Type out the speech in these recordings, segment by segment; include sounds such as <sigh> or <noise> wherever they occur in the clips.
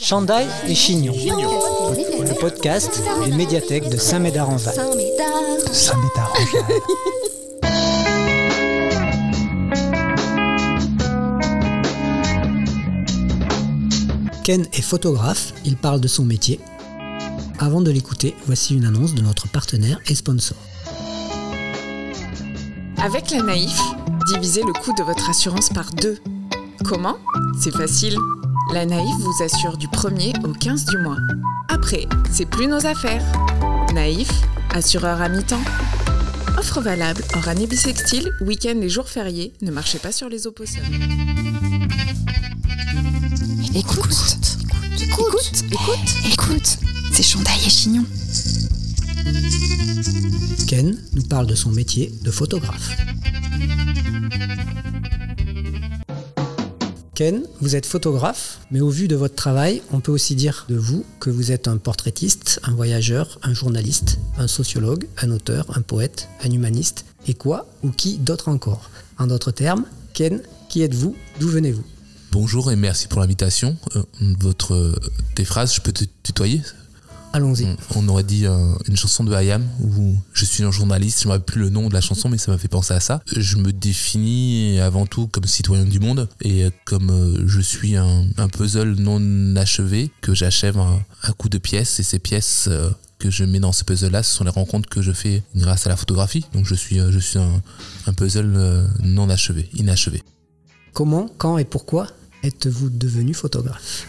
Chandail et Chignon, le podcast des médiathèques de Saint-Médard-en-Val. Saint-Médard-en-Val. Ken est photographe, il parle de son métier. Avant de l'écouter, voici une annonce de notre partenaire et sponsor. Avec la Naïf, divisez le coût de votre assurance par deux. Comment? C'est facile. La Naïf vous assure du 1er au 15 du mois. Après, c'est plus nos affaires. Naïf, assureur à mi-temps. Offre valable hors année bissextile, week-end et jours fériés. Ne marchez pas sur les opposés. Écoute, écoute, écoute, écoute, c'est Chandail et Chignon. Ken nous parle de son métier de photographe. Ken, vous êtes photographe, mais au vu de votre travail, on peut aussi dire de vous que vous êtes un portraitiste, un voyageur, un journaliste, un sociologue, un auteur, un poète, un humaniste, et quoi ou qui d'autre encore? En d'autres termes, Ken, qui êtes-vous? D'où venez-vous? Bonjour et merci pour l'invitation. Euh, votre, euh, phrases, je peux te tutoyer? Allons-y. On, on aurait dit euh, une chanson de Hayam où je suis un journaliste, je ne me rappelle plus le nom de la chanson, mais ça m'a fait penser à ça. Je me définis avant tout comme citoyen du monde et comme euh, je suis un, un puzzle non achevé que j'achève à, à coup de pièces et ces pièces euh, que je mets dans ce puzzle-là, ce sont les rencontres que je fais grâce à la photographie. Donc je suis, je suis un, un puzzle non achevé, inachevé. Comment, quand et pourquoi êtes-vous devenu photographe?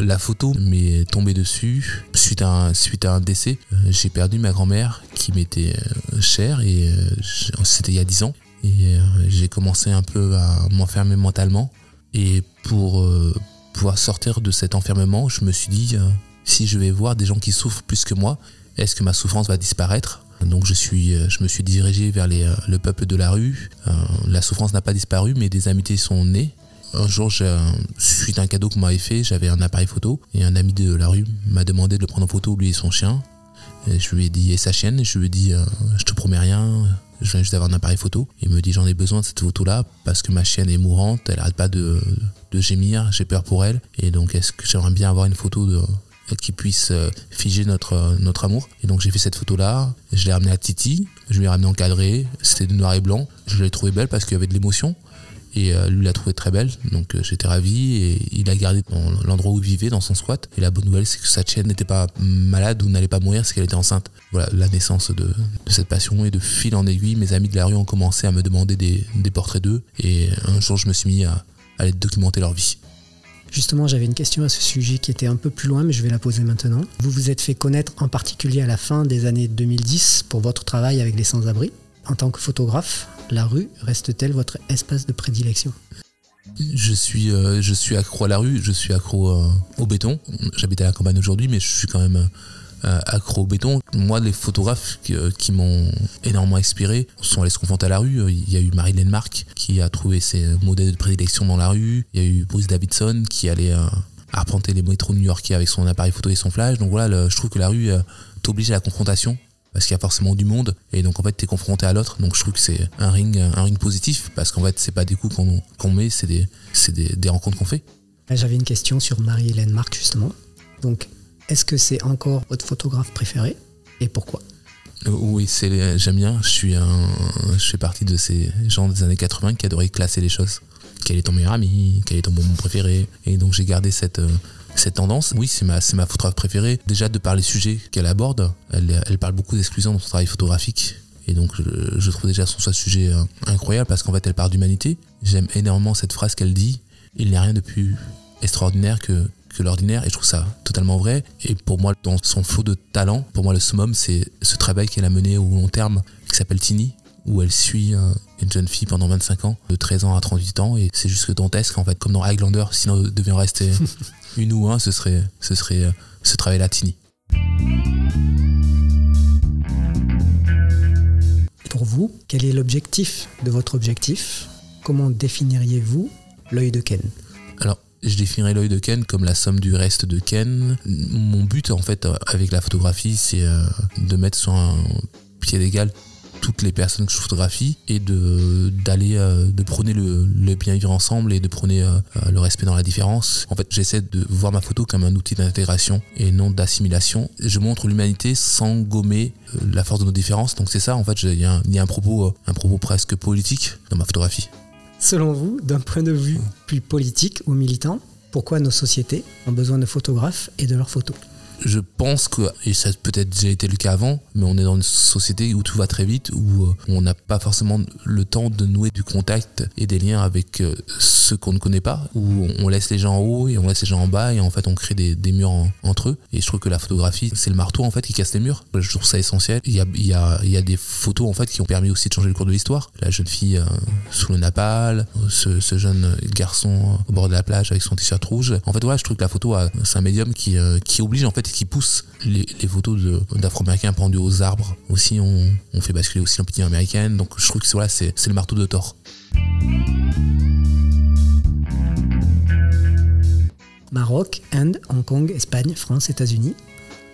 La photo m'est tombée dessus suite à un, suite à un décès. Euh, J'ai perdu ma grand-mère qui m'était euh, chère et euh, c'était il y a 10 ans. Et j'ai commencé un peu à m'enfermer mentalement. Et pour pouvoir sortir de cet enfermement, je me suis dit, si je vais voir des gens qui souffrent plus que moi, est-ce que ma souffrance va disparaître? Donc je, suis, je me suis dirigé vers les, le peuple de la rue. La souffrance n'a pas disparu, mais des amitiés sont nées. Un jour, suite à un cadeau qu'on m'avait fait, j'avais un appareil photo et un ami de la rue m'a demandé de le prendre en photo, lui et son chien. Et je lui ai dit, et sa chienne, et je lui ai dit, euh, je te promets rien, je viens juste d'avoir un appareil photo. Il me dit, j'en ai besoin de cette photo-là parce que ma chienne est mourante, elle arrête pas de, gémir, j'ai peur pour elle. Et donc, est-ce que j'aimerais bien avoir une photo qui puisse euh, figer notre, notre amour? Et donc j'ai fait cette photo-là, je l'ai ramenée à Titi, je lui ai ramené encadré, c'était de noir et blanc. Je l'ai trouvée belle parce qu'il y avait de l'émotion. Et euh, lui l'a trouvée très belle, donc euh, j'étais ravi et il a gardé l'endroit où il vivait, dans son squat. Et la bonne nouvelle, c'est que sa chienne n'était pas malade ou n'allait pas mourir, c'est qu'elle était enceinte. Voilà la naissance de, cette passion et de fil en aiguille, mes amis de la rue ont commencé à me demander des, portraits d'eux. Et un jour, je me suis mis à, à aller documenter leur vie. Justement, j'avais une question à ce sujet qui était un peu plus loin, mais je vais la poser maintenant. Vous vous êtes fait connaître en particulier à la fin des années 2010 pour votre travail avec les sans-abri. En tant que photographe, la rue reste-t-elle votre espace de prédilection? Je suis, euh, je suis accro à la rue, je suis accro euh, au béton. J'habite à la campagne aujourd'hui, mais je suis quand même euh, accro au béton. Moi, les photographes qui, m'ont énormément inspiré sont allés se confronter à la rue. Il y a eu Marilyn Mark qui a trouvé ses modèles de prédilection dans la rue. Il y a eu Bruce Davidson qui allait arpenter les métros new-yorkais avec son appareil photo et son flash. Donc voilà, je trouve que la rue t'oblige à la confrontation parce qu'il y a forcément du monde et donc en fait t'es confronté à l'autre. Donc je trouve que c'est un ring un ring positif parce qu'en fait c'est pas des coups qu'on met c'est des c'est des, des rencontres qu'on fait. Là, J'avais une question sur Marie-Hélène Marc, justement. Donc, est-ce que c'est encore votre photographe préféré et pourquoi? Euh, oui c'est j'aime bien. Je suis un je fais partie de ces gens des années 80 qui adoraient classer les choses quel est ton meilleur ami? Quel est ton moment préféré? Et donc j'ai gardé cette euh, cette tendance, oui, c'est ma, c'est ma photographe préférée. Déjà, de par les sujets qu'elle aborde, elle, elle parle beaucoup d'exclusion dans son travail photographique. Et donc, je, trouve déjà son, son sujet euh, incroyable parce qu'en fait, elle parle d'humanité. J'aime énormément cette phrase qu'elle dit Il n'y a rien de plus extraordinaire que, que l'ordinaire. Et je trouve ça totalement vrai. Et pour moi, dans son flot de talent, pour moi, le summum, c'est ce travail qu'elle a mené au long terme qui s'appelle Tini où elle suit euh, une jeune fille pendant 25 ans, de 13 ans à 38 ans, et c'est juste dantesque en fait, comme dans Highlander, sinon il devait en rester <laughs> une ou un, ce serait, ce serait euh, ce travail-là Tini. Pour vous, quel est l'objectif de votre objectif? Comment définiriez-vous l'œil de Ken? Alors, je définirais l'œil de Ken comme la somme du reste de Ken. Mon but, en fait, euh, avec la photographie, c'est euh, de mettre sur un pied d'égal toutes les personnes que je photographie et de d'aller euh, de prôner le, le, bien vivre ensemble et de prôner euh, le respect dans la différence. En fait, j'essaie de voir ma photo comme un outil d'intégration et non d'assimilation. Je montre l'humanité sans gommer la force de nos différences. Donc c'est ça, en fait, il y, y, a un propos, un propos presque politique dans ma photographie. Selon vous, d'un point de vue plus politique ou militant, pourquoi nos sociétés ont besoin de photographes et de leurs photos? Je pense que, et ça peut-être déjà été le cas avant, mais on est dans une société où tout va très vite, où euh, on n'a pas forcément le temps de nouer du contact et des liens avec euh, ceux qu'on ne connaît pas, où on laisse les gens en haut et on laisse les gens en bas et en fait on crée des, murs entre eux. Et je trouve que la photographie, c'est le marteau en fait qui casse les murs. Je trouve ça essentiel. Il y a, il y a, il y a des photos en fait qui ont permis aussi de changer le cours de l'histoire. La jeune fille euh, sous le napal, ce, ce, jeune garçon au bord de la plage avec son t-shirt rouge. En fait, voilà, je trouve que la photo, c'est un médium qui, qui oblige en fait qui pousse les, photos d'Afro-Américains pendus aux arbres. Aussi, on, fait basculer aussi l'opinion américaine. Donc je trouve que voilà, c'est le marteau de Thor. Maroc, Inde, Hong Kong, Espagne, France, États-Unis.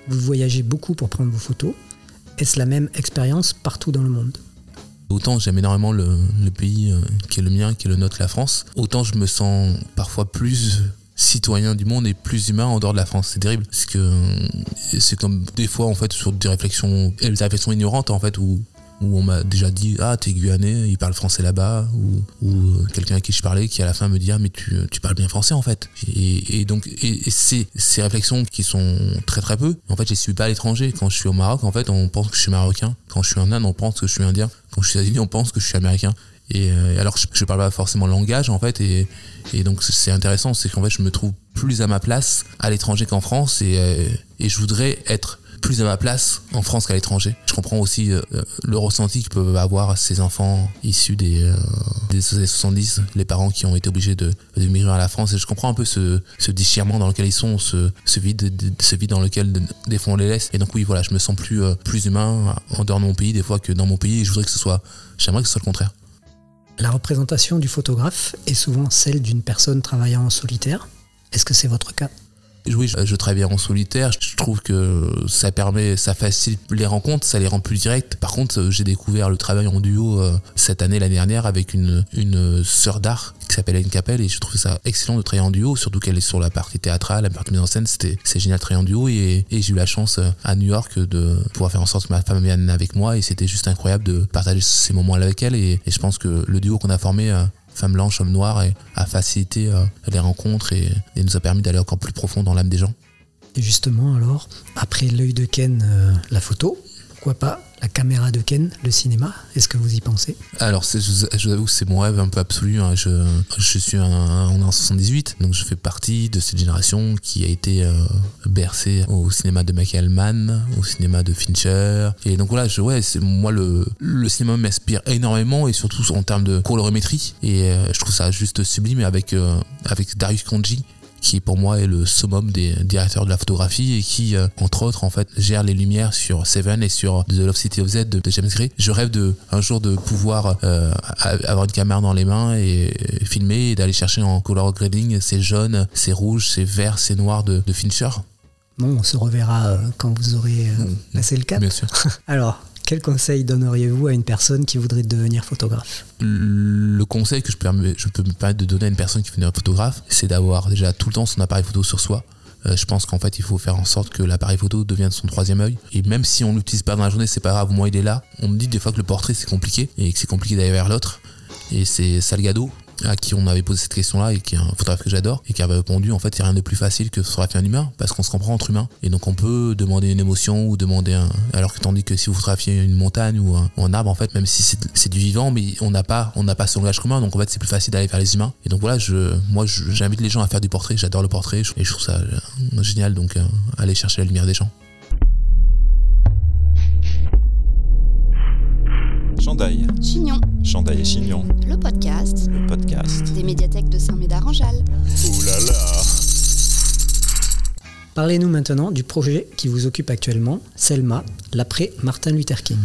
Vous voyagez beaucoup pour prendre vos photos. Est-ce la même expérience partout dans le monde? Autant j'aime énormément le, le, pays euh, qui est le mien, qui est le nôtre, la France, autant je me sens parfois plus citoyen du monde et plus humain en dehors de la France. C'est terrible. Parce que euh, c'est comme des fois, en fait, sur des réflexions, des réflexions ignorantes, en fait, où, on m'a déjà dit Ah, t'es guyanais, il parle français là-bas. Ou, euh, quelqu'un à qui je parlais qui à la fin me dit Ah, mais tu, tu parles bien français, en fait. Et, donc, et, c'est ces réflexions qui sont très très peu. En fait, je suis pas à l'étranger. Quand je suis au Maroc, en fait, on pense que je suis marocain. Quand je suis en Inde, on pense que je suis indien. Quand je suis aux États-Unis, on pense que je suis américain. Et euh, alors je, je parle pas forcément langage en fait et, et donc c'est intéressant, c'est qu'en fait je me trouve plus à ma place à l'étranger qu'en France et, euh, et je voudrais être plus à ma place en France qu'à l'étranger. Je comprends aussi euh, le ressenti que peuvent avoir ces enfants issus des, euh, des années 70, les parents qui ont été obligés de, de migrer à la France. Et je comprends un peu ce, ce déchirement dans lequel ils sont, ce, ce, vide, ce vide dans lequel des fois on les laisse. Et donc oui, voilà, je me sens plus, plus humain en dehors de mon pays des fois que dans mon pays. Et je voudrais que ce soit, j'aimerais que ce soit le contraire. La représentation du photographe est souvent celle d'une personne travaillant en solitaire. Est-ce que c'est votre cas? Oui, je, travaille en solitaire. Je trouve que ça permet, ça facilite les rencontres, ça les rend plus directes. Par contre, j'ai découvert le travail en duo euh, cette année, l'année dernière, avec une, une sœur d'art qui s'appelle Anne Capel et je trouve ça excellent de travailler en duo, surtout qu'elle est sur la partie théâtrale, la partie mise en scène. C'était, c'est génial de travailler en duo et, j'ai eu la chance euh, à New York de pouvoir faire en sorte que ma femme vienne avec moi et c'était juste incroyable de partager ces moments-là avec elle et, je pense que le duo qu'on a formé euh, femme blanche, homme noir, a facilité euh, les rencontres et, nous a permis d'aller encore plus profond dans l'âme des gens. Et justement, alors, après l'œil de Ken, la photo, pourquoi pas la caméra de Ken, le cinéma Est-ce que vous y pensez? Alors, je, vous avoue que c'est mon rêve un peu absolu. Hein. Je, suis en 78, donc je fais partie de cette génération qui a été euh, bercée au cinéma de Michael Mann, au cinéma de Fincher. Et donc voilà, ouais, moi, le, cinéma m'inspire énormément et surtout en termes de colorimétrie. Et euh, je trouve ça juste sublime avec, euh, avec Darius Konji qui pour moi est le summum des directeurs de la photographie et qui, euh, entre autres, en fait, gère les lumières sur Seven et sur The Love City of Z de, James Gray. Je rêve de un jour de pouvoir euh, avoir une caméra dans les mains et filmer et d'aller chercher en color grading ces jaunes, ces rouges, ces verts, ces noirs de, Fincher. Bon, on se reverra euh, quand vous aurez mmh. passé le cap. Bien sûr. <laughs> Alors, quel conseil donneriez-vous à une personne qui voudrait devenir photographe Le conseil que je peux, me permettre de donner à une personne qui veut devenir photographe, c'est d'avoir déjà tout le temps son appareil photo sur soi. Euh, je pense qu'en fait, il faut faire en sorte que l'appareil photo devienne son troisième œil. Et même si on l'utilise pas dans la journée, c'est pas grave, au moins il est là. On me dit des fois que le portrait c'est compliqué et que c'est compliqué d'aller vers l'autre. Et c'est Salgado à qui on avait posé cette question-là et qui est un photographe que j'adore et qui avait répondu en fait il n'y a rien de plus facile que photographier un humain parce qu'on se comprend entre humains. Et donc on peut demander une émotion ou demander un alors que tandis que si vous photographiez une montagne ou un, arbre en fait même si c'est du vivant mais on n'a pas on n'a pas ce langage commun. Donc en fait c'est plus facile d'aller vers les humains. Et donc voilà je moi j'invite les gens à faire du portrait. J'adore le portrait. Et je trouve ça euh, génial. Donc euh, aller chercher la lumière des gens Chandail. Chignon. Chandail et Chignon. Le podcast. Le podcast. Des médiathèques de Saint-Médard-en-Jalles. Ouh là là Parlez-nous maintenant du projet qui vous occupe actuellement, Selma, l'après Martin Luther King.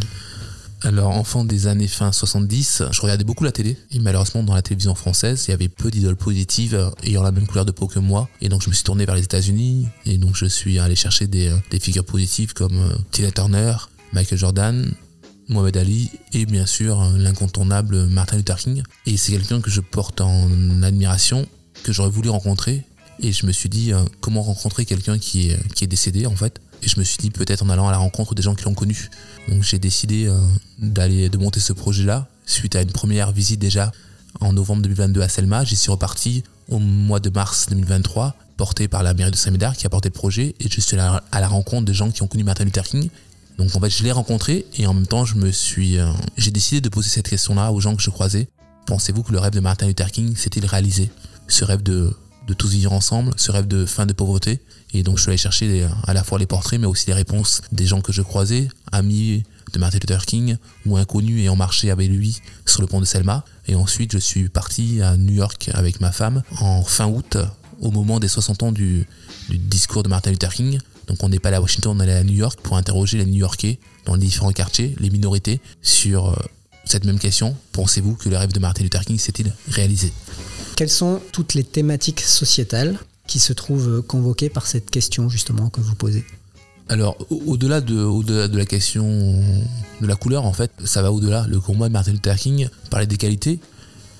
Alors, enfant des années fin 70, je regardais beaucoup la télé. Et malheureusement, dans la télévision française, il y avait peu d'idoles positives ayant la même couleur de peau que moi. Et donc, je me suis tourné vers les États-Unis. Et donc, je suis allé chercher des, des figures positives comme euh, Tina Turner, Michael Jordan, Mohamed Ali et bien sûr l'incontournable Martin Luther King. Et c'est quelqu'un que je porte en admiration, que j'aurais voulu rencontrer. Et je me suis dit euh, comment rencontrer quelqu'un qui est, qui est décédé en fait. Et je me suis dit peut-être en allant à la rencontre des gens qui l'ont connu. Donc j'ai décidé euh, d'aller de monter ce projet-là suite à une première visite déjà en novembre 2022 à Selma. J'y suis reparti au mois de mars 2023 porté par la mairie de Saint-Médard qui a porté le projet et je suis à la rencontre de gens qui ont connu Martin Luther King. Donc en fait je l'ai rencontré et en même temps je me suis euh, j'ai décidé de poser cette question-là aux gens que je croisais. Pensez-vous que le rêve de Martin Luther King s'est-il réalisé? Ce rêve de, de tous vivre ensemble, ce rêve de fin de pauvreté? Et donc je suis allé chercher à la fois les portraits mais aussi les réponses des gens que je croisais, amis de Martin Luther King ou inconnus ayant marché avec lui sur le pont de Selma. Et ensuite je suis parti à New York avec ma femme en fin août au moment des 60 ans du, du discours de Martin Luther King. Donc on n'est pas allé à Washington, on est allé à New York pour interroger les New-Yorkais dans les différents quartiers, les minorités, sur euh, cette même question. Pensez-vous que le rêve de Martin Luther King s'est-il réalisé? Quelles sont toutes les thématiques sociétales qui se trouvent convoquées par cette question justement que vous posez? Alors, au- au-delà de, au-delà de la question de la couleur, en fait, ça va au-delà. Le combat de Martin Luther King parlait des qualités.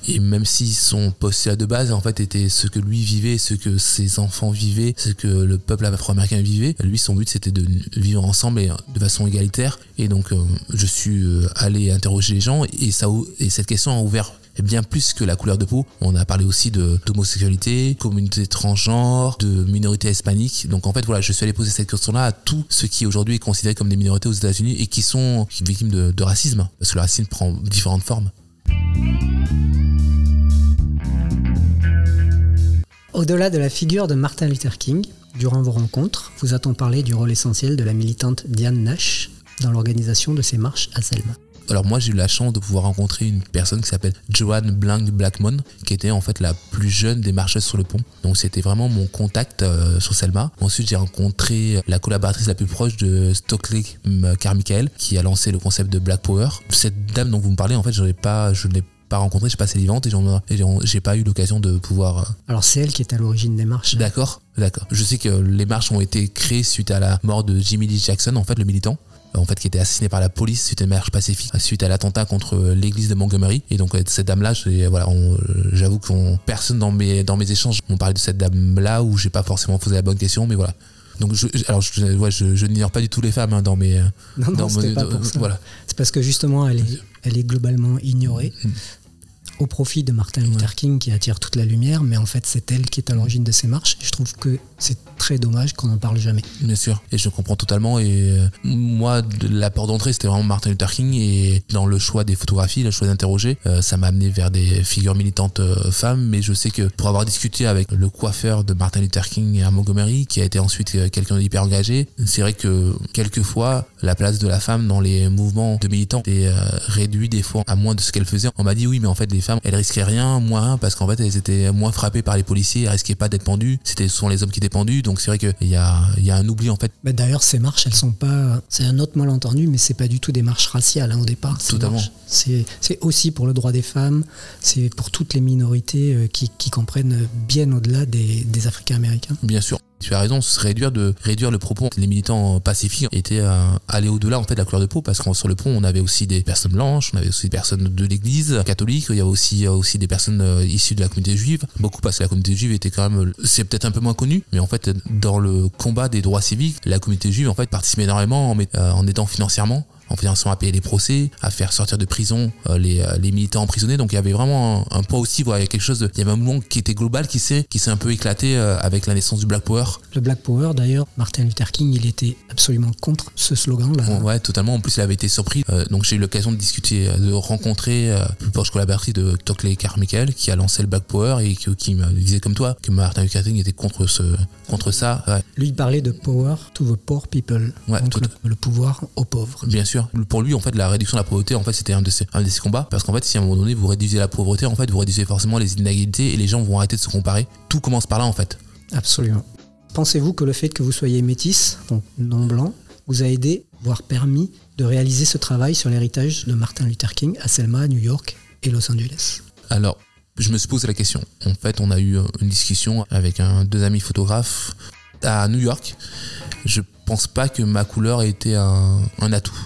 Et même si son postulat de base, en fait, était ce que lui vivait, ce que ses enfants vivaient, ce que le peuple afro-américain vivait, lui, son but, c'était de vivre ensemble et de façon égalitaire. Et donc, euh, je suis euh, allé interroger les gens et, ça, et cette question a ouvert bien plus que la couleur de peau. On a parlé aussi de d'homosexualité, communauté transgenre, de minorité hispanique. Donc en fait voilà, je suis allé poser cette question-là à tous ceux qui aujourd'hui est considéré comme des minorités aux États-Unis et qui sont victimes de, de racisme, parce que le racisme prend différentes formes. Au-delà de la figure de Martin Luther King, durant vos rencontres, vous a-t-on parlé du rôle essentiel de la militante Diane Nash dans l'organisation de ces marches à Selma? Alors moi j'ai eu la chance de pouvoir rencontrer une personne qui s'appelle Joanne Blank Blackmon, qui était en fait la plus jeune des marcheuses sur le pont. Donc c'était vraiment mon contact euh, sur Selma. Ensuite j'ai rencontré la collaboratrice la plus proche de Stockley Carmichael, qui a lancé le concept de Black Power. Cette dame dont vous me parlez, en fait je l'ai pas, pas rencontrée, je suis passé vivante et j'ai pas eu l'occasion de pouvoir euh, Alors c'est elle qui est à l'origine des marches. D'accord, d'accord. Je sais que les marches ont été créées suite à la mort de Jimmy Lee Jackson, en fait, le militant. En fait, qui était assassiné par la police suite à une marche pacifique, suite à l'attentat contre l'église de Montgomery. Et donc, euh, cette dame-là, voilà, euh, j'avoue que personne dans mes, dans mes échanges m'ont parlé de cette dame-là où j'ai pas forcément posé la bonne question, mais voilà. Donc, je, alors, je, ouais, je, je n'ignore pas du tout les femmes hein, dans mes. Non, non, dans pas pour ça. Voilà. C'est parce que justement, elle est, elle est globalement ignorée Mm. Au profit de Martin Luther King qui attire toute la lumière, mais en fait c'est elle qui est à l'origine de ces marches. Je trouve que c'est très dommage qu'on n'en parle jamais. Bien sûr, et je comprends totalement. Et euh, moi, la porte d'entrée, c'était vraiment Martin Luther King. Et dans le choix des photographies, le choix d'interroger, euh, ça m'a amené vers des figures militantes euh, femmes. Mais je sais que pour avoir discuté avec le coiffeur de Martin Luther King à Montgomery, qui a été ensuite quelqu'un d'hyper engagé, c'est vrai que quelquefois, la place de la femme dans les mouvements de militants est réduite des fois à moins de ce qu'elle faisait. On m'a dit oui, mais en fait, les femmes, elles risquaient rien, moins, parce qu'en fait, elles étaient moins frappées par les policiers, elles risquaient pas d'être pendues. C'était souvent les hommes qui étaient pendus. Donc c'est vrai qu'il y a, il y a un oubli en fait Mais D'ailleurs, ces marches, elles sont pas. C'est un autre malentendu, mais c'est pas du tout des marches raciales hein, au départ. Totalement. C'est aussi pour le droit des femmes, c'est pour toutes les minorités euh, qui, qui comprennent bien au-delà des, des Africains américains. Bien sûr. Tu as raison, se réduire de réduire le propos. Les militants pacifiques étaient euh, allés au-delà en fait de la couleur de peau parce que sur le pont on avait aussi des personnes blanches, on avait aussi des personnes de l'Église catholique, il y avait aussi euh, aussi des personnes euh, issues de la communauté juive. Beaucoup parce que la communauté juive était quand même, c'est peut-être un peu moins connu, mais en fait dans le combat des droits civiques, la communauté juive en fait participait énormément en, en aidant financièrement en faisant à payer les procès, à faire sortir de prison euh, les, euh, les militants emprisonnés. Donc il y avait vraiment un, un poids aussi, voilà, il y a quelque chose, de- il y avait un mouvement qui était global qui s'est qui s'est un peu éclaté euh, avec la naissance du Black Power. Le Black Power, d'ailleurs, Martin Luther King, il était absolument contre ce slogan-là. Bon, ouais, totalement. En plus, il avait été surpris. Donc, j'ai eu l'occasion de discuter, de rencontrer plus proche collaboratrice de Tockley Carmichael, qui a lancé le Black Power et qui, qui me disait comme toi que Martin Luther King était contre ce, contre ça. Ouais, Lui, il parlait de power to the poor people, Ouais, donc tout- le, le pouvoir aux pauvres. bien sûr. Pour lui, en fait, la réduction de la pauvreté, en fait, c'était un de ses, un de ses combats. Parce qu'en fait, si à un moment donné, vous réduisez la pauvreté, en fait, vous réduisez forcément les inégalités et les gens vont arrêter de se comparer. Tout commence par là, en fait. Absolument. Pensez-vous que le fait que vous soyez métis, donc non blanc, vous a aidé, voire permis, de réaliser ce travail sur l'héritage de Martin Luther King à Selma, New York et Los Angeles? Alors, je me suis posé la question. En fait, on a eu une discussion avec un, deux amis photographes à New York. Je pense pas que ma couleur ait été un, un atout.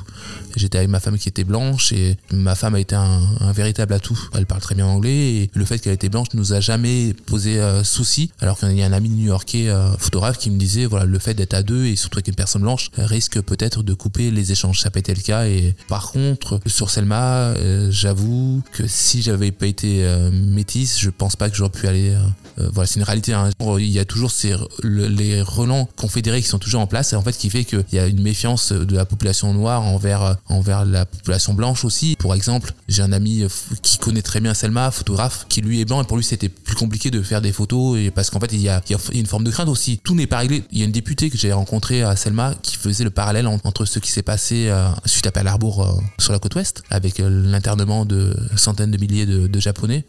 J'étais avec ma femme qui était blanche et ma femme a été un, un véritable atout. Elle parle très bien anglais et le fait qu'elle était blanche nous a jamais posé euh, souci. Alors qu'il y a un ami new-yorkais euh, photographe qui me disait voilà le fait d'être à deux et surtout avec une personne blanche risque peut-être de couper les échanges. Ça pas été le cas et par contre sur Selma, euh, j'avoue que si j'avais pas été euh, métisse, je pense pas que j'aurais pu aller. euh, euh, voilà, c'est une réalité. hein. Il y a toujours ces le- les relents confédérés qui sont toujours en place et en fait qui fait qu'il y a une méfiance de la population noire envers envers la population blanche aussi. Pour exemple, j'ai un ami euh, qui connaît très bien Selma, photographe, qui lui est blanc et pour lui c'était plus compliqué de faire des photos et parce qu'en fait il y, a, il y a une forme de crainte aussi. Tout n'est pas réglé. Il y a une députée que j'ai rencontrée à Selma qui faisait le parallèle en- entre ce qui s'est passé euh, suite à Pearl Harbor euh, sur la côte ouest avec l'internement de centaines de milliers de, japonais,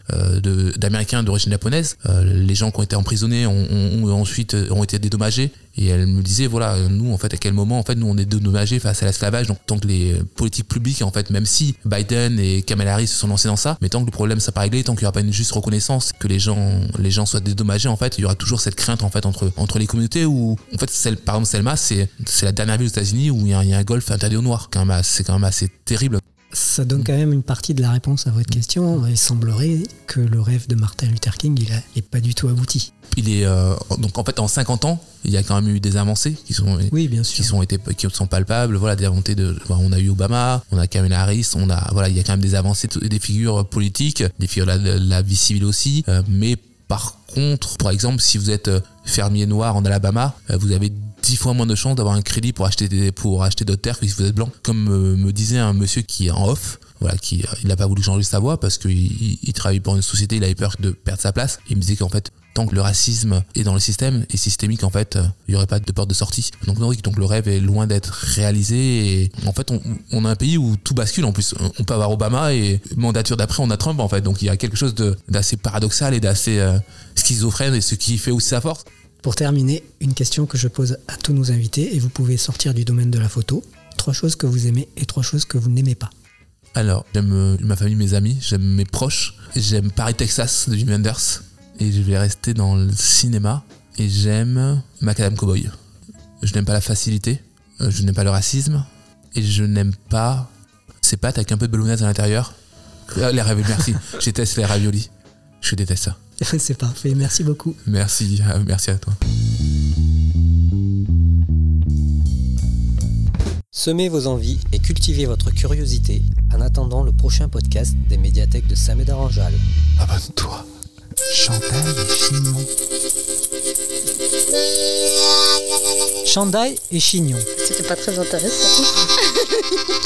d'américains d'origine japonaise. Les gens qui ont été emprisonnés ont, ont- ensuite ont été dédommagés. Et elle me disait voilà euh, nous en fait à quel moment en fait nous on est dédommagés face à l'esclavage. Donc tant que les euh, politiques publiques en fait même si Biden et Kamala Harris se sont lancés dans ça mais tant que le problème sera pas réglé tant qu'il n'y aura pas une juste reconnaissance que les gens les gens soient dédommagés en fait il y aura toujours cette crainte en fait entre entre les communautés où en fait celle, par exemple Selma c'est c'est la dernière ville aux États-Unis où il y, a, il y a un golfe interdit aux noirs c'est quand même assez terrible Ça donne quand même une partie de la réponse à votre question. Il semblerait que le rêve de Martin Luther King, il n'est pas du tout abouti. il est euh, donc en fait en 50 ans il y a quand même eu des avancées qui sont Oui, bien sûr. qui sont été qui sont palpables voilà des avancées de voilà, on a eu Obama on a Kamala Harris on a voilà il y a quand même des avancées des figures politiques des figures de la, vie civile aussi euh, mais par contre par exemple si vous êtes euh, fermier noir en Alabama vous avez dix fois moins de chances d'avoir un crédit pour acheter pour acheter d'autres terres que si vous êtes blanc comme euh, me disait un monsieur qui est en off voilà, qui euh, il n'a pas voulu changer sa voix parce qu'il il, il travaille pour une société, il avait peur de perdre sa place. Il me disait qu'en fait, tant que le racisme est dans le système et systémique, en fait, euh, il n'y aurait pas de porte de sortie. Donc, non, donc le rêve est loin d'être réalisé. Et en fait, on, a un pays où tout bascule. En plus, on peut avoir Obama et mandature d'après, on a Trump, en fait. Donc, il y a quelque chose d'assez paradoxal et d'assez schizophrène et ce qui fait aussi sa force. Pour terminer, une question que je pose à tous nos invités, et vous pouvez sortir du domaine de la photo. Trois choses que vous aimez et trois choses que vous n'aimez pas. Alors, j'aime euh, ma famille, mes amis, j'aime mes proches, j'aime Paris, Texas de Jim Wenders, et je vais rester dans le cinéma, et j'aime Macadam Cowboy. Je n'aime pas la facilité, euh, je n'aime pas le racisme, et je n'aime pas ces pâtes avec un peu de bolognaise à l'intérieur. Euh, Les raviolis, merci, <laughs> je déteste les raviolis. Je déteste ça. <laughs> C'est parfait, merci beaucoup. Merci, euh, merci à toi. Semez vos envies et cultivez votre curiosité en attendant le prochain podcast des médiathèques de Samed Aranjal. Abonne-toi. Chantal et Chignon. Chandail et Chignon. C'était pas très intéressant. <laughs>